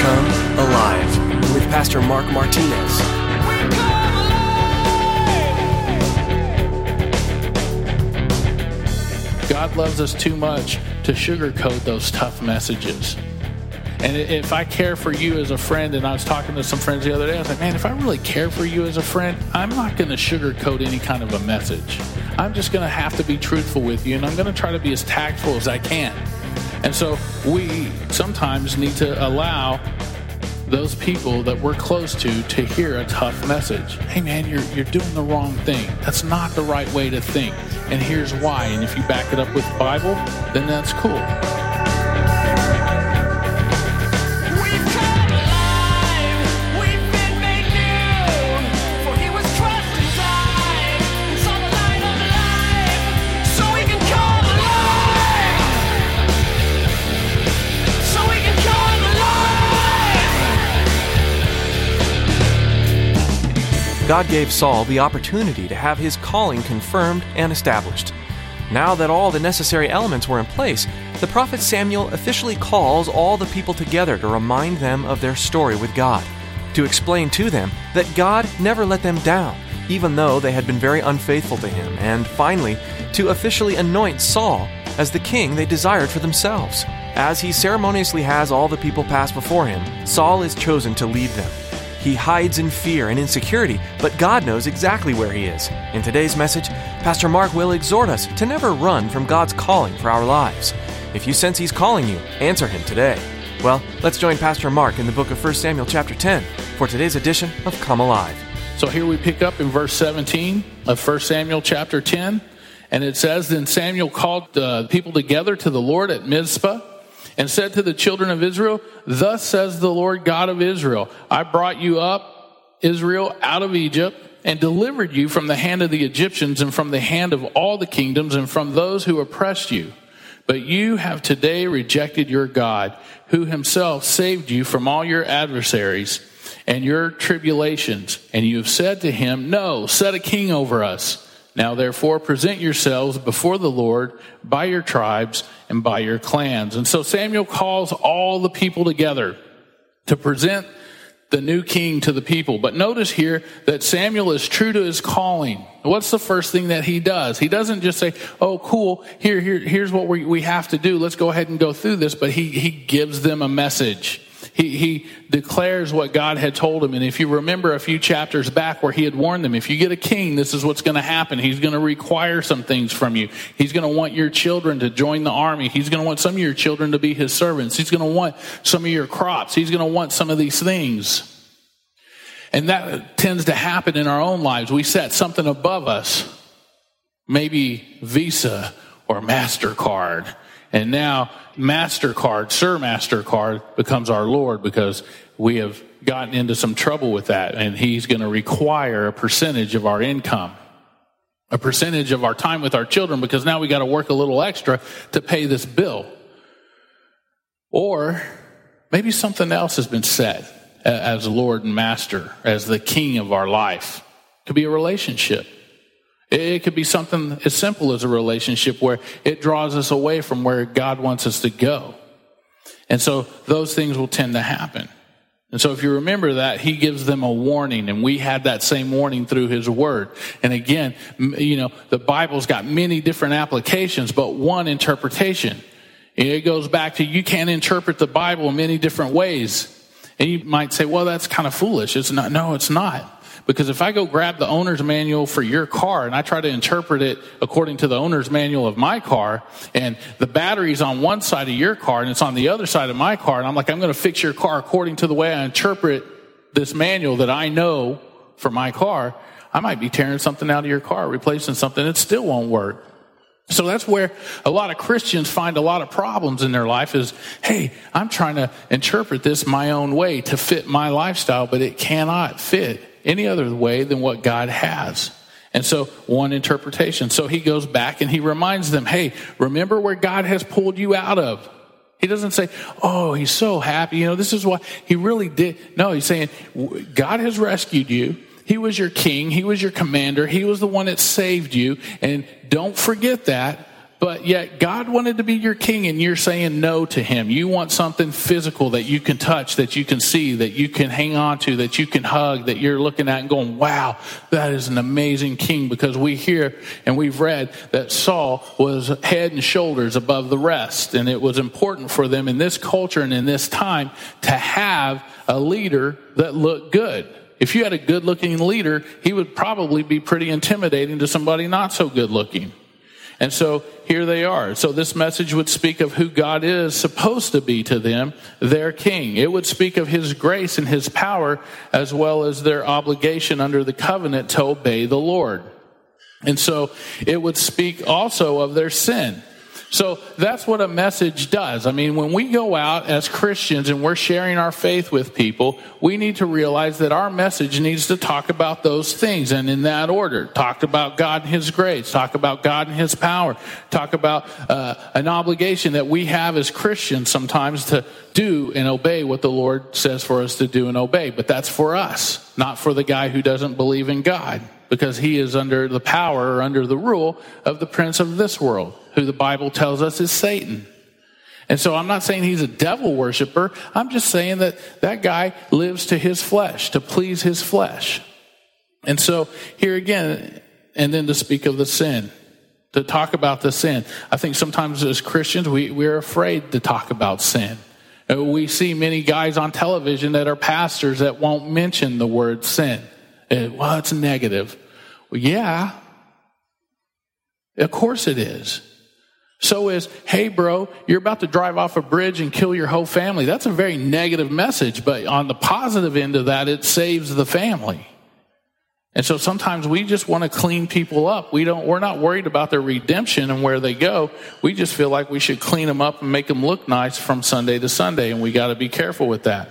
Come Alive with Pastor Mark Martinez. God loves us too much to sugarcoat those tough messages. And if I care for you as a friend, and I was talking to some friends the other day, I was like, man, if I really care for you as a friend, I'm not going to sugarcoat any kind of a message. I'm just going to have to be truthful with you, and I'm going to try to be as tactful as I can. And so we sometimes need to allow those people that we're close to to hear a tough message. Hey man, you're you're doing the wrong thing. That's not the right way to think. And here's why. And if you back it up with the Bible, then that's cool. God gave Saul the opportunity to have his calling confirmed and established. Now that all the necessary elements were in place, the prophet Samuel officially calls all the people together to remind them of their story with God, to explain to them that God never let them down, even though they had been very unfaithful to him, and finally, to officially anoint Saul as the king they desired for themselves. As he ceremoniously has all the people pass before him, Saul is chosen to lead them. He hides in fear and insecurity, but God knows exactly where he is. In today's message, Pastor Mark will exhort us to never run from God's calling for our lives. If you sense he's calling you, answer him today. Well, let's join Pastor Mark in the book of 1 Samuel chapter 10 for today's edition of Come Alive. So here we pick up in verse 17 of 1 Samuel chapter 10, and it says, Then Samuel called uh, the people together to the Lord at Mizpah and said to the children of Israel, Thus says the Lord God of Israel, I brought you up, Israel, out of Egypt and delivered you from the hand of the Egyptians and from the hand of all the kingdoms and from those who oppressed you. But you have today rejected your God, who himself saved you from all your adversaries and your tribulations. And you have said to him, No, set a king over us. Now therefore present yourselves before the Lord by your tribes and by your clans. And so Samuel calls all the people together to present the new king to the people. But notice here that Samuel is true to his calling. What's the first thing that he does? He doesn't just say, Oh, cool. Here, here, here's what we, we have to do. Let's go ahead and go through this. But he, he gives them a message. He, he declares what God had told him. And if you remember a few chapters back where he had warned them, if you get a king, this is what's going to happen. He's going to require some things from you. He's going to want your children to join the army. He's going to want some of your children to be his servants. He's going to want some of your crops. He's going to want some of these things. And that tends to happen in our own lives. We set something above us, maybe Visa or MasterCard and now MasterCard, Sir MasterCard, becomes our Lord because we have gotten into some trouble with that. And He's going to require a percentage of our income, a percentage of our time with our children because now we got to work a little extra to pay this bill. Or maybe something else has been set as Lord and Master, as the King of our life. It could be a relationship. It could be something as simple as a relationship where it draws us away from where God wants us to go. And so those things will tend to happen. And so if you remember that, he gives them a warning and we had that same warning through his word. And again, you know, the Bible's got many different applications, but one interpretation. It goes back to you can't interpret the Bible many different ways. And you might say, well, that's kind of foolish. It's not. No, it's not. Because if I go grab the owner's manual for your car and I try to interpret it according to the owner's manual of my car, and the battery's on one side of your car and it's on the other side of my car, and I'm like, I'm going to fix your car according to the way I interpret this manual that I know for my car, I might be tearing something out of your car, replacing something that still won't work. So that's where a lot of Christians find a lot of problems in their life is, hey, I'm trying to interpret this my own way to fit my lifestyle, but it cannot fit any other way than what God has. And so, one interpretation. So he goes back and he reminds them, hey, remember where God has pulled you out of. He doesn't say, oh, he's so happy. You know, this is what he really did. No, he's saying, God has rescued you. He was your king. He was your commander. He was the one that saved you. And don't forget that. But yet God wanted to be your king and you're saying no to him. You want something physical that you can touch, that you can see, that you can hang on to, that you can hug, that you're looking at and going, wow, that is an amazing king because we hear and we've read that Saul was head and shoulders above the rest. And it was important for them in this culture and in this time to have a leader that looked good. If you had a good looking leader, he would probably be pretty intimidating to somebody not so good looking. And so here they are. So this message would speak of who God is supposed to be to them, their king. It would speak of his grace and his power as well as their obligation under the covenant to obey the Lord. And so it would speak also of their sin. So that's what a message does. I mean, when we go out as Christians and we're sharing our faith with people, we need to realize that our message needs to talk about those things and in that order. Talk about God and His grace. Talk about God and His power. Talk about uh, an obligation that we have as Christians sometimes to do and obey what the Lord says for us to do and obey. But that's for us, not for the guy who doesn't believe in God because he is under the power or under the rule of the prince of this world who the Bible tells us is Satan. And so I'm not saying he's a devil worshiper. I'm just saying that that guy lives to his flesh, to please his flesh. And so here again, and then to speak of the sin, to talk about the sin. I think sometimes as Christians, we, we're afraid to talk about sin. Uh, we see many guys on television that are pastors that won't mention the word sin. Uh, well, it's negative. Well, yeah. Of course it is. So is, hey bro, you're about to drive off a bridge and kill your whole family. That's a very negative message, but on the positive end of that, it saves the family. And so sometimes we just want to clean people up. We don't, we're not worried about their redemption and where they go. We just feel like we should clean them up and make them look nice from Sunday to Sunday. And we got to be careful with that.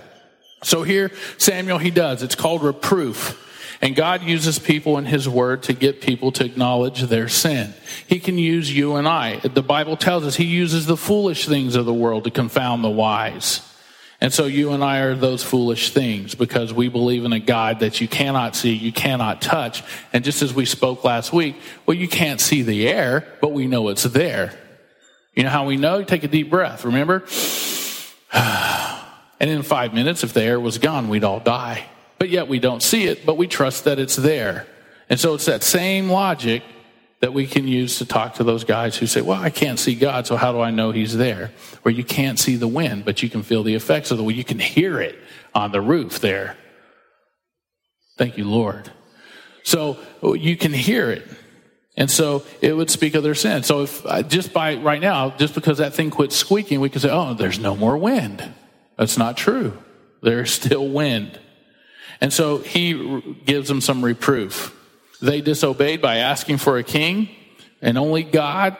So here, Samuel, he does. It's called reproof. And God uses people in His Word to get people to acknowledge their sin. He can use you and I. The Bible tells us He uses the foolish things of the world to confound the wise. And so you and I are those foolish things because we believe in a God that you cannot see, you cannot touch. And just as we spoke last week, well, you can't see the air, but we know it's there. You know how we know? Take a deep breath, remember? and in five minutes, if the air was gone, we'd all die but yet we don't see it, but we trust that it's there. And so it's that same logic that we can use to talk to those guys who say, Well, I can't see God, so how do I know He's there? Where you can't see the wind, but you can feel the effects of the wind. You can hear it on the roof there. Thank you, Lord. So you can hear it. And so it would speak of their sin. So if uh, just by right now, just because that thing quits squeaking, we could say, Oh, there's no more wind. That's not true. There's still wind. And so he gives them some reproof. They disobeyed by asking for a king, and only God,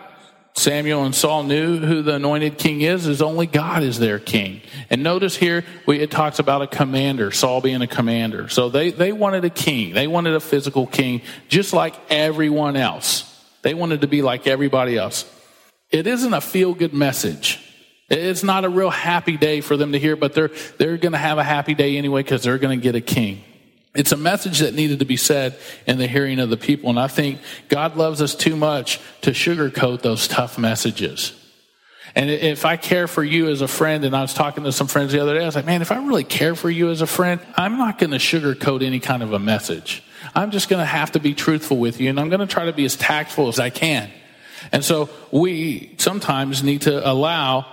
Samuel and Saul knew who the anointed king is, is only God is their king. And notice here, we, it talks about a commander, Saul being a commander. So they, they wanted a king. They wanted a physical king, just like everyone else. They wanted to be like everybody else. It isn't a feel good message. It's not a real happy day for them to hear, but they're, they're going to have a happy day anyway because they're going to get a king. It's a message that needed to be said in the hearing of the people. And I think God loves us too much to sugarcoat those tough messages. And if I care for you as a friend, and I was talking to some friends the other day, I was like, man, if I really care for you as a friend, I'm not going to sugarcoat any kind of a message. I'm just going to have to be truthful with you, and I'm going to try to be as tactful as I can. And so we sometimes need to allow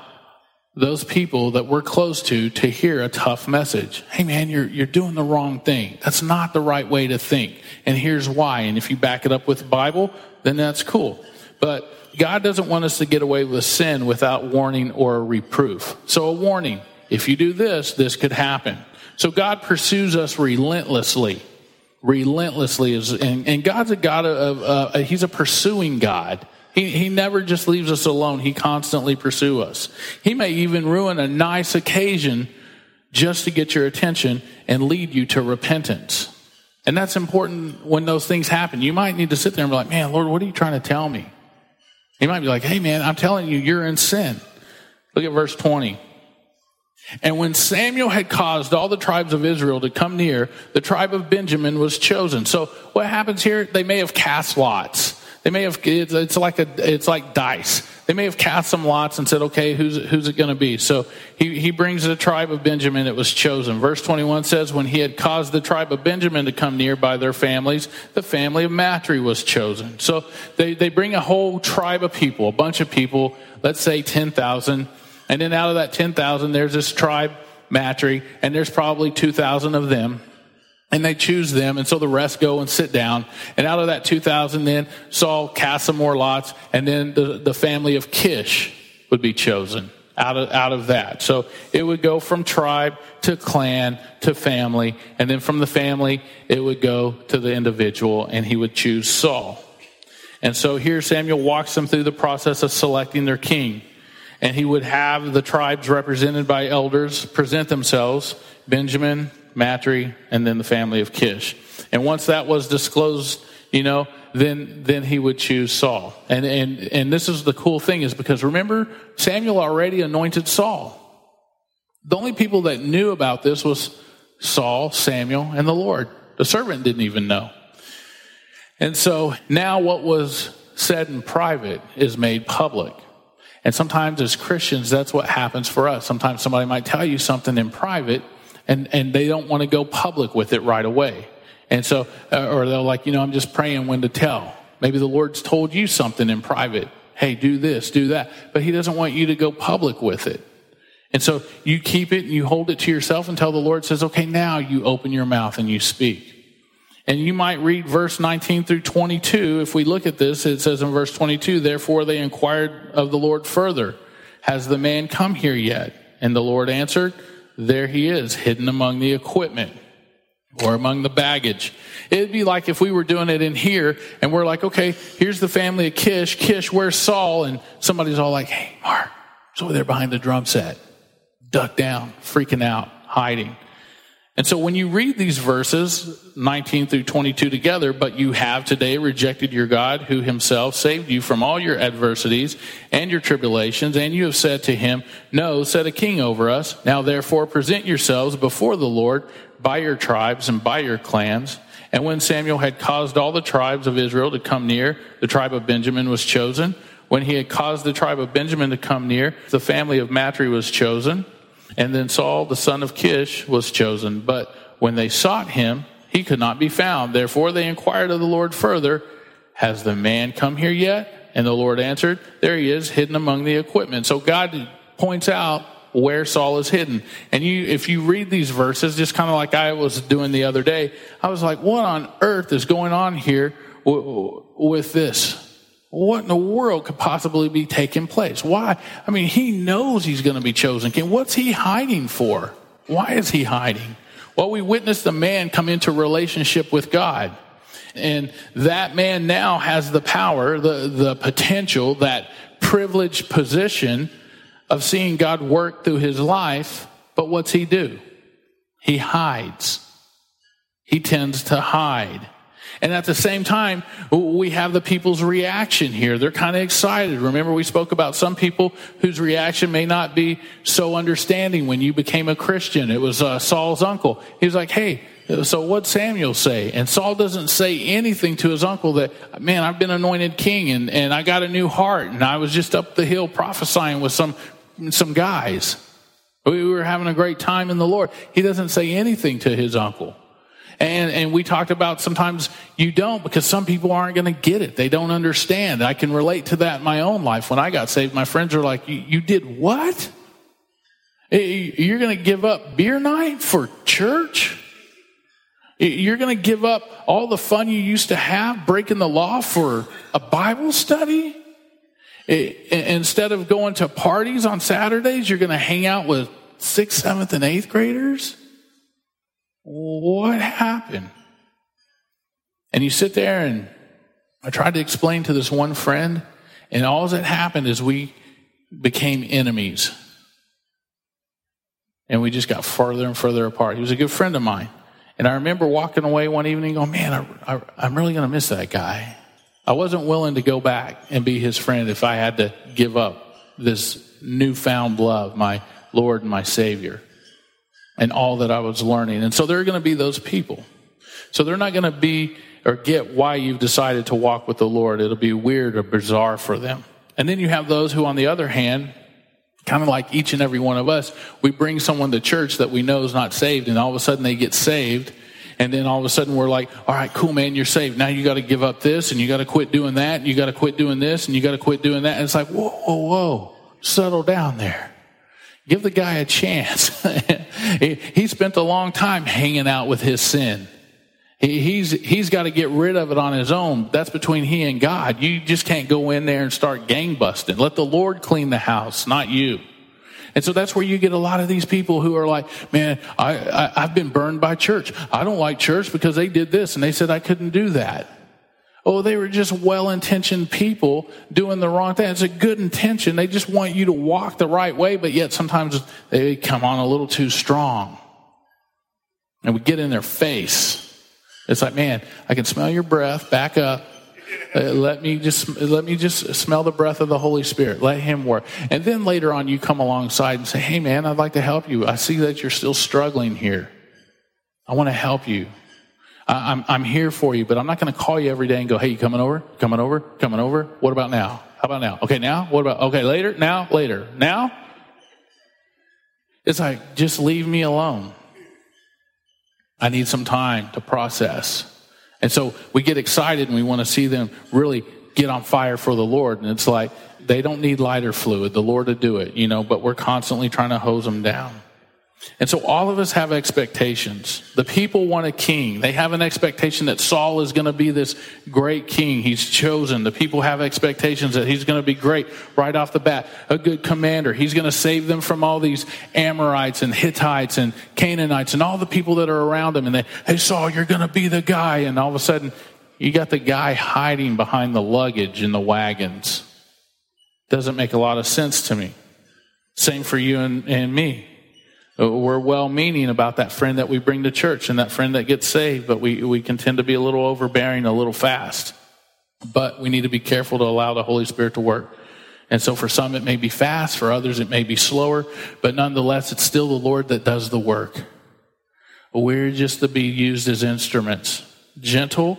those people that we're close to to hear a tough message. Hey man, you're, you're doing the wrong thing. That's not the right way to think. And here's why. And if you back it up with the Bible, then that's cool. But God doesn't want us to get away with sin without warning or reproof. So a warning. If you do this, this could happen. So God pursues us relentlessly. Relentlessly is, and, and God's a God of, uh, He's a pursuing God. He, he never just leaves us alone. He constantly pursues us. He may even ruin a nice occasion just to get your attention and lead you to repentance. And that's important when those things happen. You might need to sit there and be like, man, Lord, what are you trying to tell me? He might be like, hey, man, I'm telling you, you're in sin. Look at verse 20. And when Samuel had caused all the tribes of Israel to come near, the tribe of Benjamin was chosen. So what happens here? They may have cast lots. They may have, it's, like a, it's like dice. They may have cast some lots and said, okay, who's, who's it going to be? So he, he brings the tribe of Benjamin, it was chosen. Verse 21 says, when he had caused the tribe of Benjamin to come near by their families, the family of Matri was chosen. So they, they bring a whole tribe of people, a bunch of people, let's say 10,000. And then out of that 10,000, there's this tribe, Matri, and there's probably 2,000 of them and they choose them, and so the rest go and sit down. And out of that 2,000, then Saul cast some more lots, and then the, the family of Kish would be chosen out of, out of that. So it would go from tribe to clan to family, and then from the family, it would go to the individual, and he would choose Saul. And so here Samuel walks them through the process of selecting their king. And he would have the tribes represented by elders present themselves Benjamin, Matri, and then the family of Kish. And once that was disclosed, you know, then then he would choose Saul. And and and this is the cool thing is because remember Samuel already anointed Saul. The only people that knew about this was Saul, Samuel, and the Lord. The servant didn't even know. And so now what was said in private is made public. And sometimes as Christians, that's what happens for us. Sometimes somebody might tell you something in private and, and they don't want to go public with it right away. And so, uh, or they're like, you know, I'm just praying when to tell. Maybe the Lord's told you something in private. Hey, do this, do that. But He doesn't want you to go public with it. And so you keep it and you hold it to yourself until the Lord says, okay, now you open your mouth and you speak. And you might read verse 19 through 22. If we look at this, it says in verse 22, therefore they inquired of the Lord further, has the man come here yet? And the Lord answered, there he is, hidden among the equipment or among the baggage. It'd be like if we were doing it in here and we're like, okay, here's the family of Kish. Kish, where's Saul? And somebody's all like, hey, Mark, it's over there behind the drum set. Duck down, freaking out, hiding. And so when you read these verses, 19 through 22 together, but you have today rejected your God who himself saved you from all your adversities and your tribulations, and you have said to him, No, set a king over us. Now therefore present yourselves before the Lord by your tribes and by your clans. And when Samuel had caused all the tribes of Israel to come near, the tribe of Benjamin was chosen. When he had caused the tribe of Benjamin to come near, the family of Matri was chosen. And then Saul, the son of Kish, was chosen. But when they sought him, he could not be found. Therefore they inquired of the Lord further, Has the man come here yet? And the Lord answered, There he is, hidden among the equipment. So God points out where Saul is hidden. And you, if you read these verses, just kind of like I was doing the other day, I was like, what on earth is going on here with this? What in the world could possibly be taking place? Why? I mean, he knows he's going to be chosen king. What's he hiding for? Why is he hiding? Well, we witnessed a man come into relationship with God. And that man now has the power, the, the potential, that privileged position of seeing God work through his life. But what's he do? He hides. He tends to hide. And at the same time, we have the people's reaction here. They're kind of excited. Remember, we spoke about some people whose reaction may not be so understanding when you became a Christian. It was uh, Saul's uncle. He was like, hey, so what'd Samuel say? And Saul doesn't say anything to his uncle that, man, I've been anointed king and, and I got a new heart and I was just up the hill prophesying with some, some guys. We were having a great time in the Lord. He doesn't say anything to his uncle. And, and we talked about sometimes you don't because some people aren't going to get it. They don't understand. I can relate to that in my own life. When I got saved, my friends are like, you, you did what? You're going to give up beer night for church? You're going to give up all the fun you used to have breaking the law for a Bible study? Instead of going to parties on Saturdays, you're going to hang out with sixth, seventh, and eighth graders? What happened? And you sit there and I tried to explain to this one friend, and all that happened is we became enemies. And we just got further and further apart. He was a good friend of mine. And I remember walking away one evening going, man, I, am really going to miss that guy. I wasn't willing to go back and be his friend if I had to give up this newfound love, my Lord and my Savior and all that I was learning. And so there are going to be those people. So they're not going to be or get why you've decided to walk with the Lord. It'll be weird or bizarre for them. And then you have those who, on the other hand, kind of like each and every one of us, we bring someone to church that we know is not saved, and all of a sudden they get saved. And then all of a sudden we're like, all right, cool, man, you're saved. Now you got to give up this and you got to quit doing that and you got to quit doing this and you got to quit doing that. And it's like, whoa, whoa, whoa, settle down there. Give the guy a chance. he spent a long time hanging out with his sin. he's, he's got to get rid of it on his own. That's between he and God. You just can't go in there and start gang busting. Let the Lord clean the house, not you. And so that's where you get a lot of these people who are like, man, I, I, have been burned by church. I don't like church because they did this and they said I couldn't do that. Oh, they were just well intentioned people doing the wrong thing. It's a good intention. They just want you to walk the right way, but yet sometimes they come on a little too strong. And we get in their face. It's like, man, I can smell your breath. Back up. Uh, let me just let me just smell the breath of the Holy Spirit. Let Him work. And then later on, you come alongside and say, "Hey, man, I'd like to help you. I see that you're still struggling here. I want to help you. I'm, I'm here for you, but I'm not going to call you every day and go, hey, you coming over? Coming over? Coming over? What about now? How about now? Okay, now? What about, okay, later? Now? Later? Now? It's like, just leave me alone. I need some time to process. And so we get excited and we want to see them really get on fire for the Lord. And it's like, they don't need lighter fluid, the Lord to do it, you know, but we're constantly trying to hose them down. And so all of us have expectations. The people want a king. They have an expectation that Saul is going to be this great king. He's chosen. The people have expectations that he's going to be great right off the bat, a good commander. He's going to save them from all these Amorites and Hittites and Canaanites and all the people that are around him. And they, hey, Saul, you're going to be the guy. And all of a sudden, you got the guy hiding behind the luggage in the wagons. Doesn't make a lot of sense to me. Same for you and, and me. Uh, we're well meaning about that friend that we bring to church and that friend that gets saved, but we, we can tend to be a little overbearing, a little fast. But we need to be careful to allow the Holy Spirit to work. And so for some it may be fast, for others it may be slower, but nonetheless it's still the Lord that does the work. We're just to be used as instruments. Gentle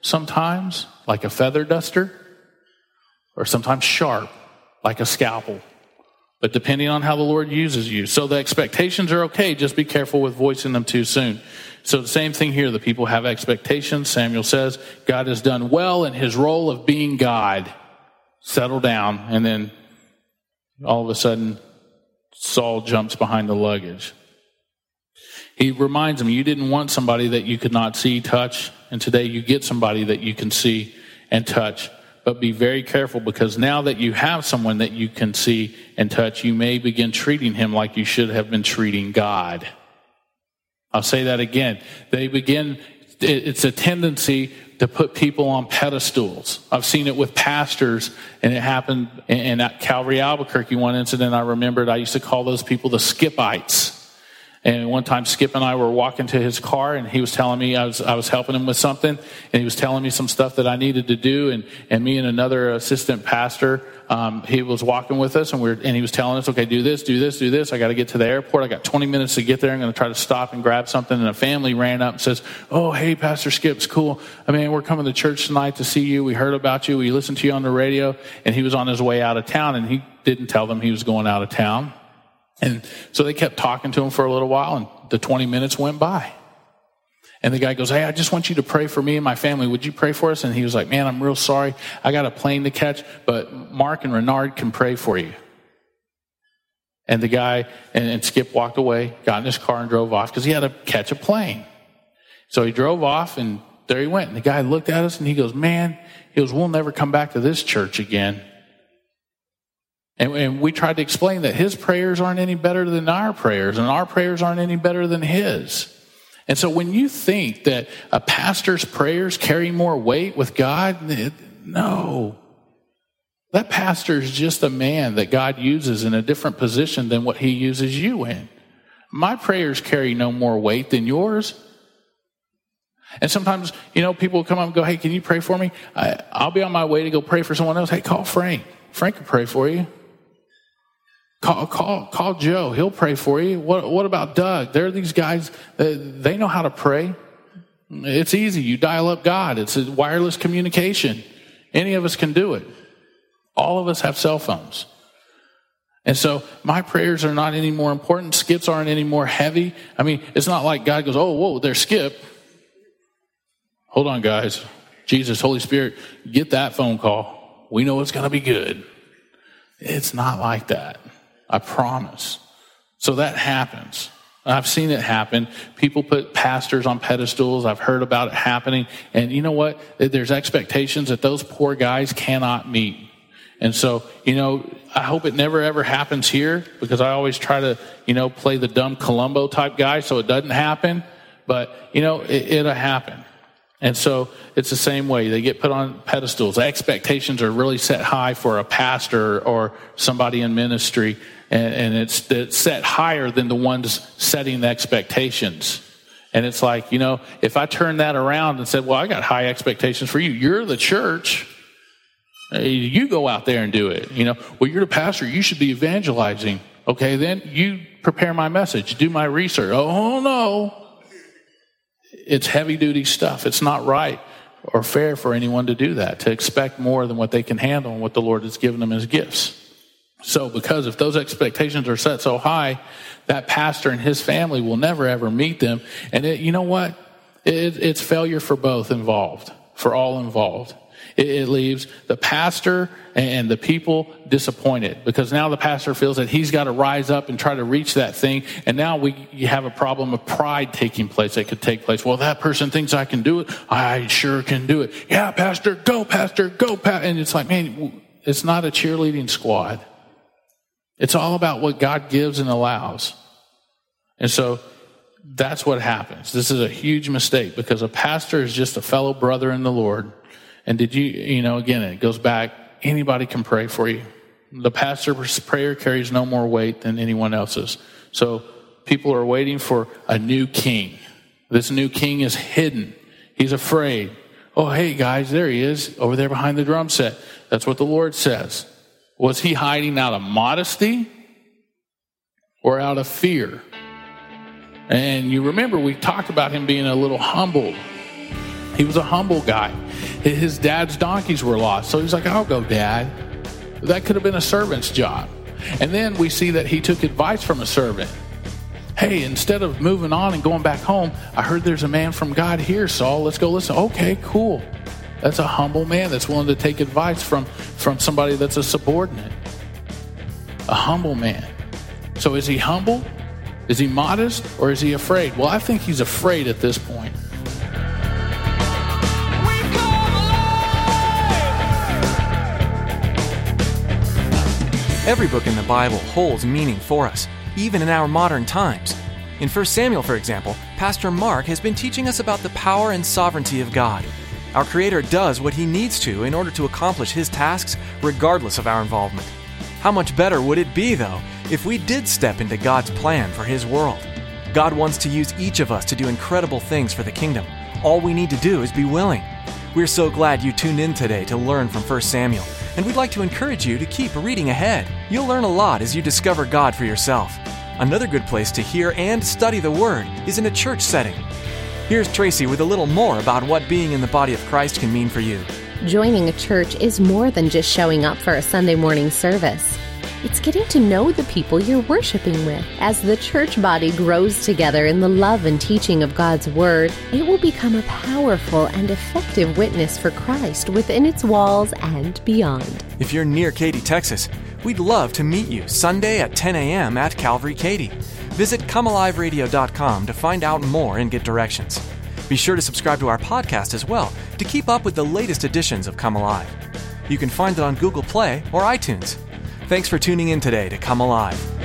sometimes, like a feather duster, or sometimes sharp, like a scalpel but depending on how the Lord uses you. So the expectations are okay, just be careful with voicing them too soon. So the same thing here, the people have expectations. Samuel says, God has done well in his role of being God. Settle down. And then all of a sudden, Saul jumps behind the luggage. He reminds him, you didn't want somebody that you could not see, touch, and today you get somebody that you can see and touch but be very careful because now that you have someone that you can see and touch, you may begin treating him like you should have been treating God. I'll say that again. They begin, it's a tendency to put people on pedestals. I've seen it with pastors, and it happened in, at Calvary Albuquerque. One incident I remembered, I used to call those people the Skipites. And one time, Skip and I were walking to his car, and he was telling me I was I was helping him with something, and he was telling me some stuff that I needed to do. And and me and another assistant pastor, um, he was walking with us, and we are and he was telling us, okay, do this, do this, do this. I got to get to the airport. I got 20 minutes to get there. I'm going to try to stop and grab something. And a family ran up and says, "Oh, hey, Pastor Skip's cool. I mean, we're coming to church tonight to see you. We heard about you. We listened to you on the radio." And he was on his way out of town, and he didn't tell them he was going out of town. And so they kept talking to him for a little while, and the 20 minutes went by. And the guy goes, Hey, I just want you to pray for me and my family. Would you pray for us? And he was like, Man, I'm real sorry. I got a plane to catch, but Mark and Renard can pray for you. And the guy and, and Skip walked away, got in his car, and drove off because he had to catch a plane. So he drove off, and there he went. And the guy looked at us and he goes, Man, he goes, We'll never come back to this church again. And, and, we tried to explain that his prayers aren't any better than our prayers, and our prayers aren't any better than his. And so when you think that a pastor's prayers carry more weight with God, it, no. That pastor is just a man that God uses in a different position than what he uses you in. My prayers carry no more weight than yours. And sometimes, you know, people come up and go, Hey, can you pray for me? I, will be on my way to go pray for someone else. Hey, call Frank. Frank can pray for you. Call, call, call Joe. He'll pray for you. What, what about Doug? There are these guys, uh, they know how to pray. It's easy. You dial up God. It's wireless communication. Any of us can do it. All of us have cell phones. And so my prayers are not any more important. Skips aren't any more heavy. I mean, it's not like God goes, oh, whoa, there's Skip. Hold on, guys. Jesus, Holy Spirit, get that phone call. We know it's going to be good. It's not like that. I promise. So that happens. I've seen it happen. People put pastors on pedestals. I've heard about it happening. And you know what? There's expectations that those poor guys cannot meet. And so, you know, I hope it never ever happens here because I always try to, you know, play the dumb Columbo type guy so it doesn't happen. But, you know, it, it'll happen. And so it's the same way. They get put on pedestals. Expectations are really set high for a pastor or somebody in ministry, and, and it's, it's set higher than the ones setting the expectations. And it's like, you know, if I turn that around and said, well, I got high expectations for you, you're the church. You go out there and do it. You know, well, you're the pastor. You should be evangelizing. Okay, then you prepare my message, do my research. Oh, no it's heavy duty stuff. It's not right or fair for anyone to do that, to expect more than what they can handle and what the Lord has given them as gifts. So, because if those expectations are set so high, that pastor and his family will never ever meet them. And it, you know what? It, it's failure for both involved, for all involved. It, it leaves the pastor and the people disappointed because now the pastor feels that he's got to rise up and try to reach that thing. And now we have a problem of pride taking place that could take place. Well, that person thinks I can do it. I sure can do it. Yeah, pastor, go, pastor, go, pastor. And it's like, man, it's not a cheerleading squad. It's all about what God gives and allows. And so that's what happens. This is a huge mistake because a pastor is just a fellow brother in the Lord and did you, you know, again, it goes back, anybody can pray for you. The pastor's prayer carries no more weight than anyone else's. So people are waiting for a new king. This new king is hidden. He's afraid. Oh, hey guys, there he is over there behind the drum set. That's what the Lord says. Was he hiding out of modesty or out of fear? And you remember we talked about him being a little humbled. He was a humble guy. His dad's donkeys were lost. So he's like, I'll go, dad. That could have been a servant's job. And then we see that he took advice from a servant. Hey, instead of moving on and going back home, I heard there's a man from God here, Saul. Let's go listen. Okay, cool. That's a humble man that's willing to take advice from, from somebody that's a subordinate. A humble man. So is he humble? Is he modest? Or is he afraid? Well, I think he's afraid at this point. Every book in the Bible holds meaning for us, even in our modern times. In 1 Samuel, for example, Pastor Mark has been teaching us about the power and sovereignty of God. Our Creator does what He needs to in order to accomplish His tasks, regardless of our involvement. How much better would it be, though, if we did step into God's plan for His world? God wants to use each of us to do incredible things for the kingdom. All we need to do is be willing. We're so glad you tuned in today to learn from 1 Samuel and we'd like to encourage you to keep reading ahead. You'll learn a lot as you discover God for yourself. Another good place to hear and study the Word is in a church setting. Here's Tracy with a little more about what being in the body of Christ can mean for you. Joining a church is more than just showing up for a Sunday morning service. It's getting to know the people you're worshiping with. As the church body grows together in the love and teaching of God's Word, it will become a powerful and effective witness for Christ within its walls and beyond. If you're near Katy, Texas, we'd love to meet you Sunday at 10 a.m. at Calvary Katy. Visit comealiveradio.com to find out more and get directions. Be sure to subscribe to our podcast as well to keep up with the latest editions of Come Alive. You can find it on Google Play or iTunes. Thanks for tuning in today to Come Alive.